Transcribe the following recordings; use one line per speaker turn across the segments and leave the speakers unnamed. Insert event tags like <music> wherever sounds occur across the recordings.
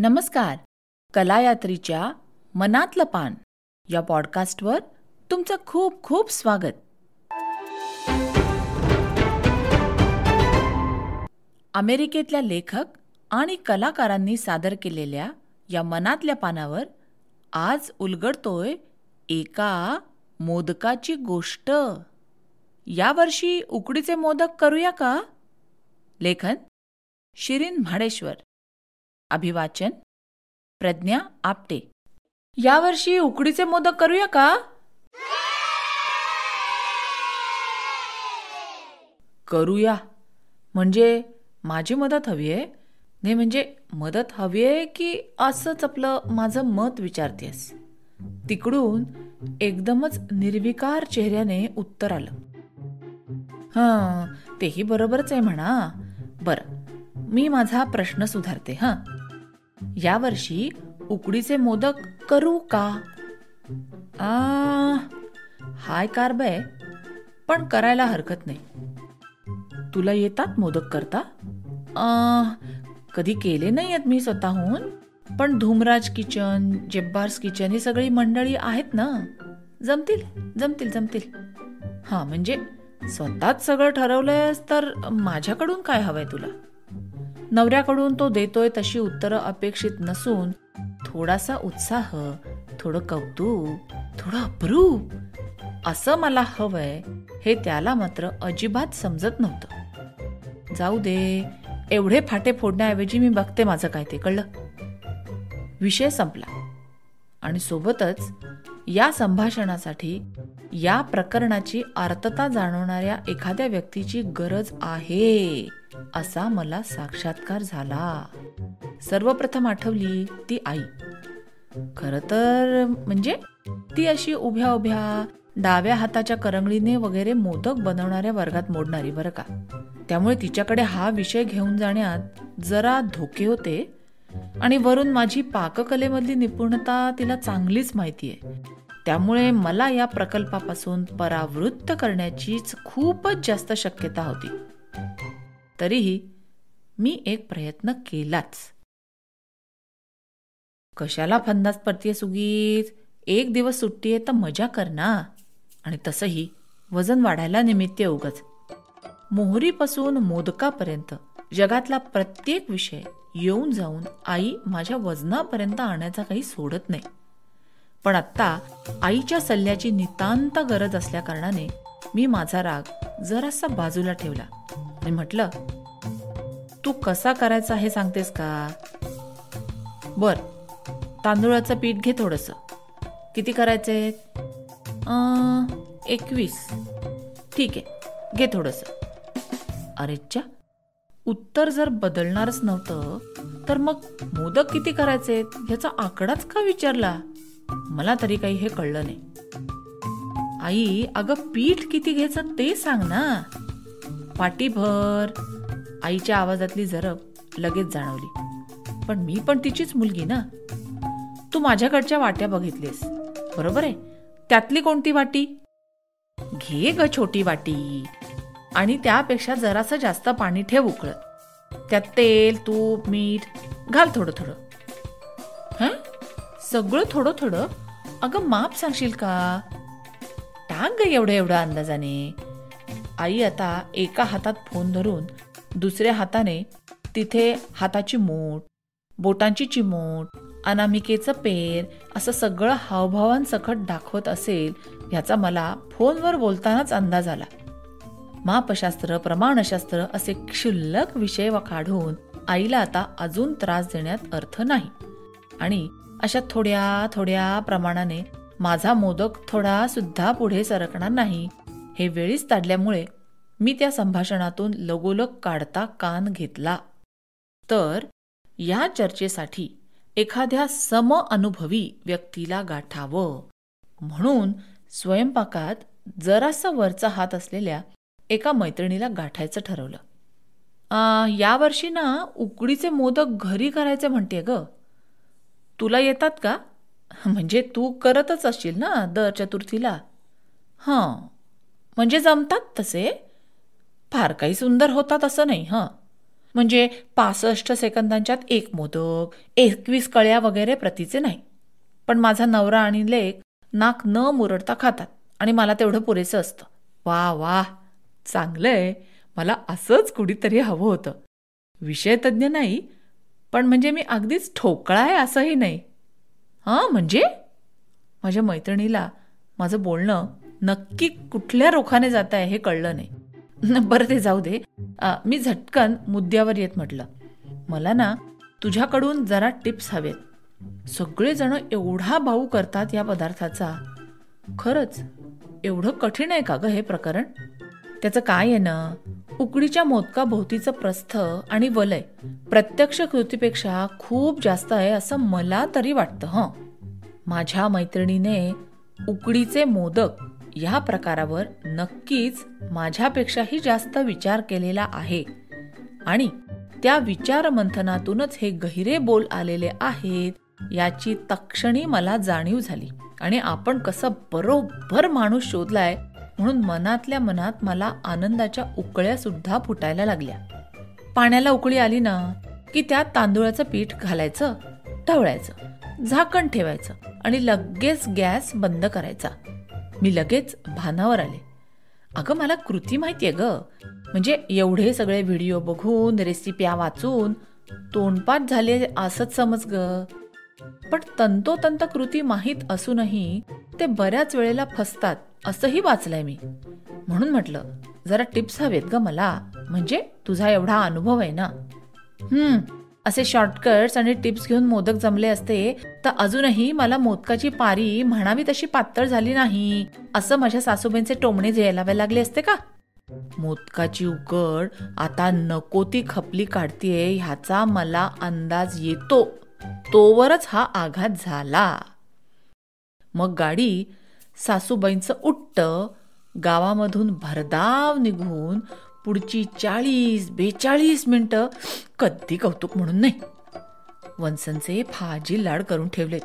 नमस्कार. कलायात्रीच्या मनातलं पान या पॉडकास्टवर तुमचं खूप खूप स्वागत. अमेरिकेतल्या लेखक आणि कलाकारांनी सादर केलेल्या या मनातल्या पानावर आज उलगडतोय एका मोदकाची गोष्ट. यावर्षी उकडीचे मोदक करूया का? लेखन शिरीन म्हाडेश्वर. अभिवाचन प्रज्ञा आपटे. यावर्षी उकडीचे मोदक करूया का? करूया. म्हणजे माझी मदत हवी आहे? नाही म्हणजे मदत हवी आहे की असंच आपलं माझं मत विचारतेस? तिकडून एकदमच निर्विकार चेहऱ्याने उत्तर आलं. हां तेही बरोबरच आहे म्हणा. बरं मी माझा प्रश्न सुधारते हां. यावर्षी उकडीचे मोदक करू का? आ, हाय कारब आहे पण करायला हरकत नाही. तुला येतात मोदक करता? आ, कधी केले नाही आहेत मी स्वतःहून पण धूमराज किचन जेब्बार्स किचन ही सगळी मंडळी आहेत ना? जमतील जमतील जमतील. हां म्हणजे स्वतःच सगळं ठरवलंयस तर माझ्याकडून काय हवंय तुला? नवऱ्याकडून तो देतोय तशी उत्तरं अपेक्षित नसून थोडासा उत्साह थोडं कौतुक थोडं अप्रूप असं मला हवंय हे त्याला मात्र अजिबात समजत नव्हतं. जाऊ दे एवढे फाटे फोडण्याऐवजी मी बघते माझं काय ते कळलं? विषय संपला. आणि सोबतच या संभाषणासाठी या प्रकरणाची आर्तता जाणवणाऱ्या एखाद्या व्यक्तीची गरज आहे. असा मला साक्षात्कार झाला. सर्वप्रथम आठवली ती आई. खर तर म्हणजे ती अशी उभ्या उभ्या डाव्या हाताच्या करंगळीने वगैरे मोदक बनवणाऱ्या वर्गात मोडणारी बरं का. त्यामुळे तिच्याकडे हा विषय घेऊन जाण्यात जरा धोके होते आणि वरून माझी पाककलेमधली निपुणता तिला चांगलीच माहिती आहे त्यामुळे मला या प्रकल्पापासून परावृत्त करण्याचीच खूपच जास्त शक्यता होती. तरीही मी एक प्रयत्न केलाच. कशाला फंदास पडतीये सुगीत एक दिवस सुट्टी आहे तर मजा कर ना. आणि तसंही वजन वाढायला निमित्त उगच. मोहरीपासून मोदकापर्यंत जगातला प्रत्येक विषय येऊन जाऊन आई माझ्या वजनापर्यंत आणायचा काही सोडत नाही. पण आत्ता आईच्या सल्ल्याची नितांत गरज असल्याकारणाने मी माझा राग जरासा बाजूला ठेवला. आणि म्हटलं तू कसा करायचा हे सांगतेस का? बर तांदूळाचं पीठ घे थोडंसं. किती करायचे एकवीस. ठीक आहे घे थोडंसं. अरेच्या उत्तर जर बदलणारच नव्हतं तर मग मोदक किती करायचे ह्याचा आकडाच का विचारला? मला तरी काही हे कळलं नाही. आई अगं पीठ किती घ्यायचं ते सांग ना. पाटीभर आईच्या आवाजातली जरब लगेच जाणवली. पण मी पण तिचीच मुलगी ना? तू माझ्याकडच्या वाट्या बघितलीस. बरोबर आहे? त्यातली कोणती वाटी? घे ग छोटी वाटी. आणि त्यापेक्षा जरासं जास्त पाणी ठेव उकळत. त्यात तेल तूप मीठ घाल थोडं थोडं. हं? सगळं थोडं थोडं. अगं माप सांगशील का? टाक ग एवढं एवढं अंदाजाने. आई आता एका हातात फोन धरून दुसऱ्या हाताने तिथे हाताची मूठ बोटांची चिमूट अनामिकेचं पेर असं सगळं हावभावांसकट दाखवत असेल ह्याचा मला फोनवर बोलतानाच अंदाज आला. मापशास्त्र प्रमाणशास्त्र असे क्षुल्लक विषय काढून आईला आता अजून त्रास देण्यात अर्थ नाही. आणि अशा थोड्या थोड्या प्रमाणाने माझा मोदक थोडा सुद्धा पुढे सरकणार नाही हे वेळीच ताडल्यामुळे मी त्या संभाषणातून लगोलग काढता कान घेतला. तर या चर्चेसाठी एखाद्या सम अनुभवी व्यक्तीला गाठावं. म्हणून स्वयंपाकात जरासा वरचा हात असलेल्या एका मैत्रिणीला गाठायचं ठरवलं. यावर्षी ना उकडीचे मोदक घरी करायचे म्हणते ग. तुला येतात का? म्हणजे तू करतच असशील ना दर चतुर्थीला. हां. म्हणजे जमतात तसे? फार काही सुंदर होतात असं नाही हं. म्हणजे पासष्ट सेकंदांच्यात एक मोदक एकवीस कळ्या वगैरे प्रतीचे नाही. पण माझा नवरा आणि लेख नाक न मुरडता खातात आणि मला तेवढं पुरेसं असतं. वा वा चांगलंय. मला असंच कुठेतरी हवं होतं. विषयतज्ञ नाही पण म्हणजे मी अगदीच ठोकळा आहे असंही नाही. हां म्हणजे? माझ्या मैत्रिणीला माझं बोलणं नक्की कुठल्या रोखाने जात आहे हे कळलं नाही. <laughs> बरं ते जाऊ दे. मी झटकन मुद्द्यावर येत म्हटलं मला ना तुझ्याकडून जरा टिप्स हवेत. सगळेजण एवढा भाऊ करतात या पदार्थाचा. खरंच एवढं कठीण आहे का ग हे प्रकरण? त्याचं काय आहे ना? उकडीच्या मोदका भोवतीचं प्रस्थ आणि वलय प्रत्यक्ष कृतीपेक्षा खूप जास्त आहे असं मला तरी वाटतं हं. माझ्या मैत्रिणीने उकडीचे मोदक या प्रकारावर नक्कीच माझ्यापेक्षाही जास्त विचार केलेला आहे. आणि त्या विचार मंथनातूनच हे गहिरे बोल आलेले आहेत याची तक्षणी मला जाणीव झाली. आणि आपण कसं बरोबर माणूस शोधलाय म्हणून मनातल्या मनात मला आनंदाच्या उकळ्या सुद्धा फुटायला लागल्या. पाण्याला उकळी आली ना की त्यात तांदूळाचं पीठ घालायचं ढवळायचं झाकण ठेवायचं आणि लगेच गॅस बंद करायचा. मी लगेच भानावर आले. अगं मला कृती माहितीये ग. म्हणजे एवढे सगळे व्हिडिओ बघून रेसिप्या वाचून तोंडपाठ झाले असंच समज ग. पण तंतोतंत कृती माहीत असूनही ते बऱ्याच वेळेला फसतात असंही वाचलंय मी. म्हणून म्हटलं जरा टिप्स हवेत ग मला. म्हणजे तुझा एवढा अनुभव आहे ना. हम्म. असे शॉर्टकट्स आणि टिप्स घेऊन मोदक जमले असते तर अजूनही मला मोदकाची पारी म्हणावी तशी पातळ झाली नाही असं माझ्या सासूबाईंचे टोमणे झेलावे लागले असते का? मोदकाची उकड आता नको ती खपली काढतीये ह्याचा मला अंदाज येतो. तोवरच हा आघात झाला. मग गाडी सासूबाईंचं उट्ट गावामधून भरधाव निघून पुढची चाळीस बेचाळीस मिनटं कधी कौतुक म्हणून नाही. वंसनचे फाजी लाड करून ठेवलेत.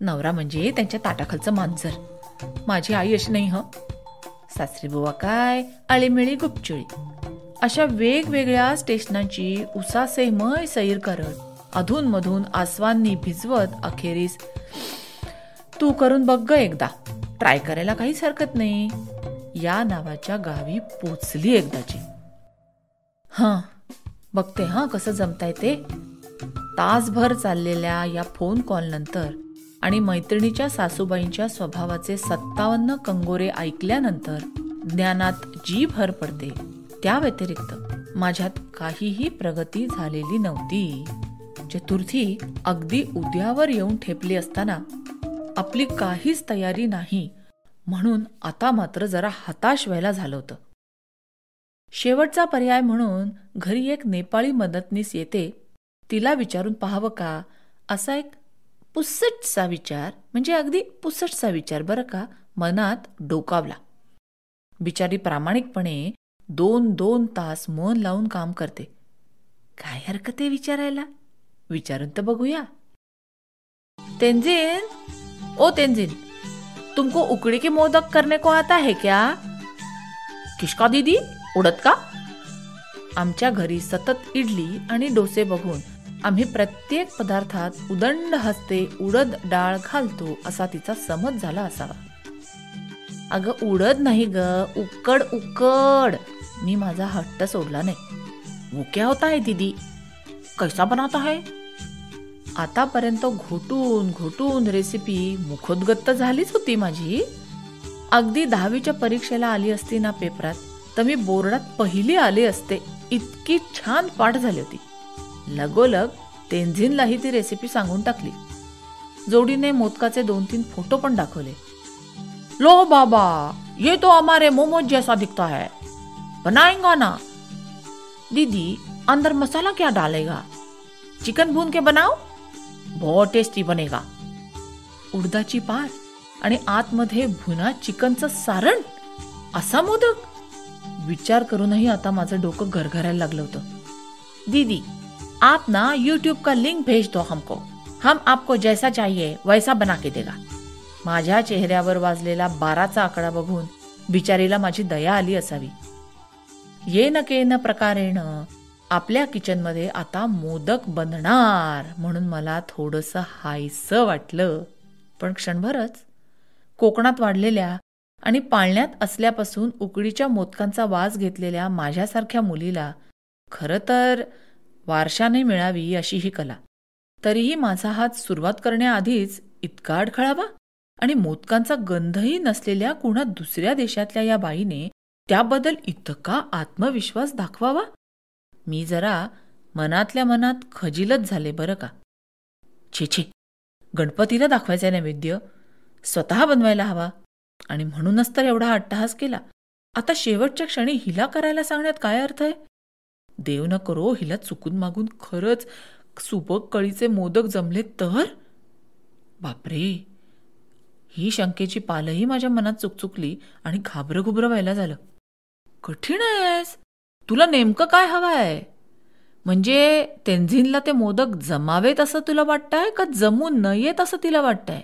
नवरा म्हणजे त्यांच्या ताटाखालचं मांजर. माझी आई अशी नाही ह. सासरी बुवा काय आळीमिळी गुपचुळी. अशा वेगवेगळ्या स्टेशनांची उसासेमय सैर करत अधूनमधून आसवांनी भिजवत अखेरीस तू करून बघ ग एकदा. ट्राय करायला काहीच हरकत नाही. या नावाच्या गावी पोचली एकदाची. हां बघते हां कसं जमताय ते. तासभर चाललेल्या या फोन कॉल नंतर आणि मैत्रिणीच्या सासूबाईंच्या स्वभावाचे सत्तावन्न कंगोरे ऐकल्यानंतर ज्ञानात जी भर पडते. त्या व्यतिरिक्त माझ्यात काहीही प्रगती झालेली नव्हती. चतुर्थी अगदी उद्यावर येऊन ठेपली असताना आपली काहीच तयारी नाही म्हणून आता मात्र जरा हताश व्हायला झालं होतं. शेवटचा पर्याय म्हणून घरी एक नेपाळी मदतनीस येते तिला विचारून पाहावं का? असा एक पुसटचा विचार म्हणजे अगदी पुसटचा विचार बरं का? मनात डोकावला. बिचारी प्रामाणिकपणे दोन दोन तास मन लावून काम करते. काय हरकत आहे विचारायला? विचारून तर बघूया. तेंजिन ओ तेंजिन तुमको उकड़ी के मोदक करने को आता है क्या? किशका दीदी? उडत का? आमच्या घरी सतत इडली आणि डोसे बघून आम्ही प्रत्येक पदार्थात उदंड हस्ते उडद डाळ घालतो असा तिचा समज झाला असावा. अगं उडद नाही ग उकड उकड. मी माझा हट्ट सोडला नाही. वो क्या होता है दीदी. कैसा बनाता है? आतापर्यंत घोटून घोटून रेसिपी मुखोद्गत्त झालीच होती माझी. अगदी दहावीच्या परीक्षेला आली असती ना पेपरात तर मी बोर्डात पहिली आले असते. इतकी छान पाठ झाली होती. लगोलग तेंझिनलाही ती रेसिपी सांगून टाकली. जोडीने मोदकाचे दोन तीन फोटो पण दाखवले. लो बाबा ये तो हमारे मोमोज जैसा दिखता है. बनाएंगा ना. दीदी अंदर मसाला क्या डालेगा? चिकन भून के बनाओ. बहुत टेस्टी बनेगा. उडदाची पार आणि आतमध्ये भुना चिकनचं सारण? असा मोदक? विचार करूनही आता माझं डोकं घरघरायला लागलं होतं. दीदी आप ना यूट्यूब का लिंक भेज दो हमको. हम आपको जैसा चाहिए वैसा बना के देगा. माझ्या चेहऱ्यावर वाजलेला बाराचा आकडा बघून बिचारीला माझी दया आली असावी. ये न के न प्रकारेण आपल्या किचनमध्ये आता मोदक बनणार म्हणून मला थोडंसं हायसं वाटलं. पण क्षणभरच. कोकणात वाढलेल्या आणि पाळण्यात असल्यापासून उकडीच्या मोदकांचा वास घेतलेल्या माझ्यासारख्या मुलीला खरं तर वारशाने मिळावी अशी ही कला. तरीही माझा हात सुरुवात करण्याआधीच इतका अडखळावा आणि मोदकांचा गंधही नसलेल्या कुणा दुसऱ्या देशातल्या या बाईने त्याबद्दल इतका आत्मविश्वास दाखवावा? मी जरा मनातल्या मनात खजिलच झाले बरं का? छे छे. गणपतीला दाखवायचा नैवेद्य. स्वतः बनवायला हवा. आणि म्हणूनच तर एवढा अट्टहास केला. आता शेवटच्या क्षणी हिला करायला सांगण्यात काय अर्थ आहे? देव न करो हिला चुकून मागून खरंच सुबक कळीचे मोदक जमले तर? बापरे! ही शंकेची पालही माझ्या मनात चुकचुकली आणि घाबरं घुबरं व्हायला झालं. कठीण आहेस तुला नेमकं काय हवं आहे म्हणजे तेंझिनला ते मोदक जमावेत असं तुला वाटतंय का जमू नयेत असं तिला वाटतंय?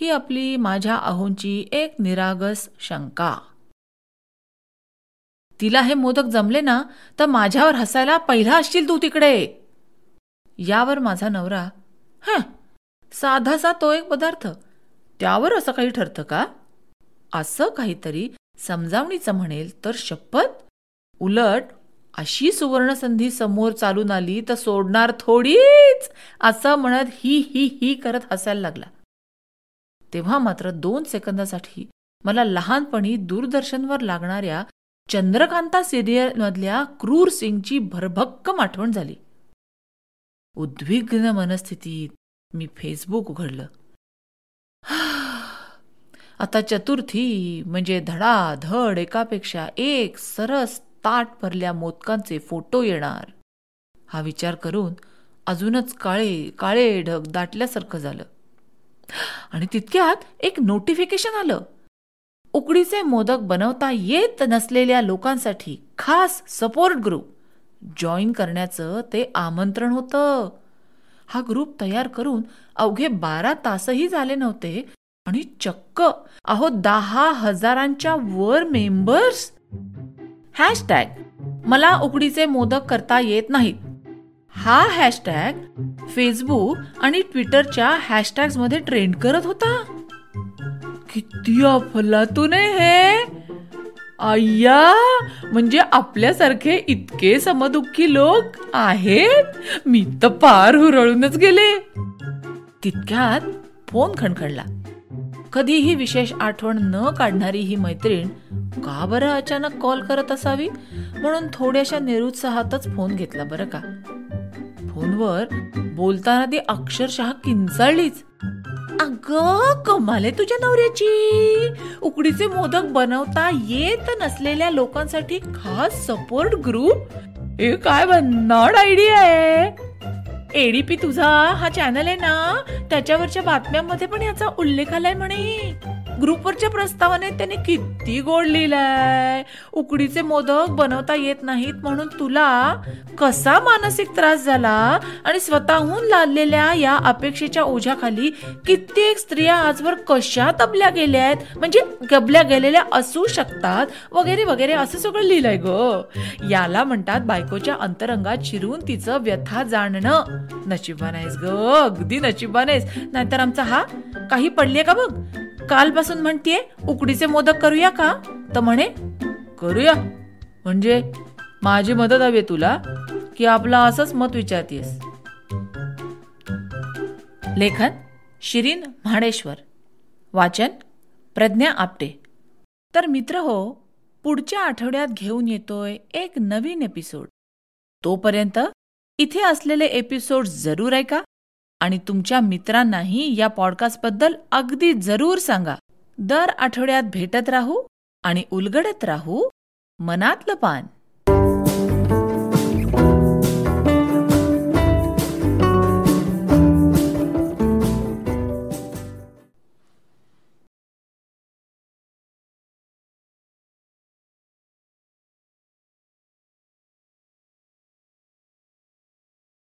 ही आपली माझ्या अहोंची एक निरागस शंका. तिला हे मोदक जमले ना तर माझ्यावर हसायला पहिला असशील तू तिकडे. यावर माझा नवरा ह साधासा तो एक पदार्थ. त्यावर असं काही ठरतं का? असं काहीतरी समजावणीचं म्हणेल तर शपथ उलट अशी सुवर्णसंधी समोर चालून आली तर सोडणार थोडीच असं म्हणत ही ही ही करत हसायला लागला. तेव्हा मात्र दोन सेकंदासाठी मला लहानपणी दूरदर्शनवर लागणाऱ्या चंद्रकांता सिरियलमधल्या क्रूर सिंगची भरभक्कम आठवण झाली. उद्विग्न मनस्थितीत मी फेसबुक उघडलं. आता चतुर्थी म्हणजे धडाधड एकापेक्षा एक सरस ताट भरल्या मोदकांचे फोटो येणार. हा विचार करून अजूनच काळे काळे ढग दाटल्यासारखं झालं. आणि तितक्यात एक नोटिफिकेशन आलं. उकडीचे मोदक बनवता येत नसलेल्या लोकांसाठी खास सपोर्ट ग्रुप जॉईन करण्याचं ते आमंत्रण होतं. हा ग्रुप तयार करून अवघे बारा तासही झाले नव्हते आणि चक्क अहो दहा हजारांच्या वर मेंबर्स हॅशटॅग. मला उकडीचे मोदक करता येत नाहीत. हा हॅशटॅग फेसबुक आणि ट्विटरच्या हॅशटॅगमध्ये ट्रेंड करत होता. किती अफलातून हे? अय्या म्हणजे आपल्यासारखे इतके समदुःखी लोक आहेत? मी तर पार हुरळूनच गेले. तितक्यात फोन खणखणला. कधीही विशेष आठवण न काढणारी ही मैत्रीण का बरं अचानक कॉल करत असावी? म्हणून थोड्याशा निरुत्साहातच फोन घेतला बरं का. फोनवर बोलताना ती अक्षरशः किंचाळलीच. अग कमाले तुझ्या नवऱ्याची. उकडीचे मोदक बनवता येत नसलेल्या लोकांसाठी खास सपोर्ट ग्रुप हे काय भन्नाड आयडिया आहे. एडीपी तुझा हा चॅनल आहे ना त्याच्यावरच्या बातम्यांमध्ये पण याचा उल्लेख आलाय म्हणे. ग्रुपवरच्या प्रस्तावाने त्याने किती गोड लिहिलाय. उकडीचे मोदक बनवता येत नाहीत म्हणून तुला कसा मानसिक त्रास झाला? आणि स्वतःहून लादलेल्या या अपेक्षेच्या ओझ्याखाली कित्येक स्त्रिया आजवर कशा तबल्या गेल्या आहेत म्हणजे गबल्या गेलेल्या असू शकतात? वगैरे वगैरे असं सगळं लिहिलंय ग. याला म्हणतात बायकोच्या अंतरंगात शिरून तिचं व्यथा जाणणं. नशिबान आहेस ग अगदी नशिबान आहेस नाहीतर आमचा हा काही पडले का बघ? कालपासून म्हणतीये उकडीचे मोदक करूया का? तर म्हणे करूया. म्हणजे माझी मदत हवी तुला की आपला असंच मत विचारतेस. लेखन शिरीन म्हाडेश्वर वाचन प्रज्ञा आपटे. तर मित्र हो पुढच्या आठवड्यात घेऊन येतोय एक नवीन एपिसोड तोपर्यंत इथे असलेले एपिसोड जरूर ऐका. आणि तुमच्या मित्रांनाही या पॉडकास्टबद्दल अगदी जरूर सांगा. दर आठवड्यात भेटत राहू आणि उलगडत राहू. मनातलं पान.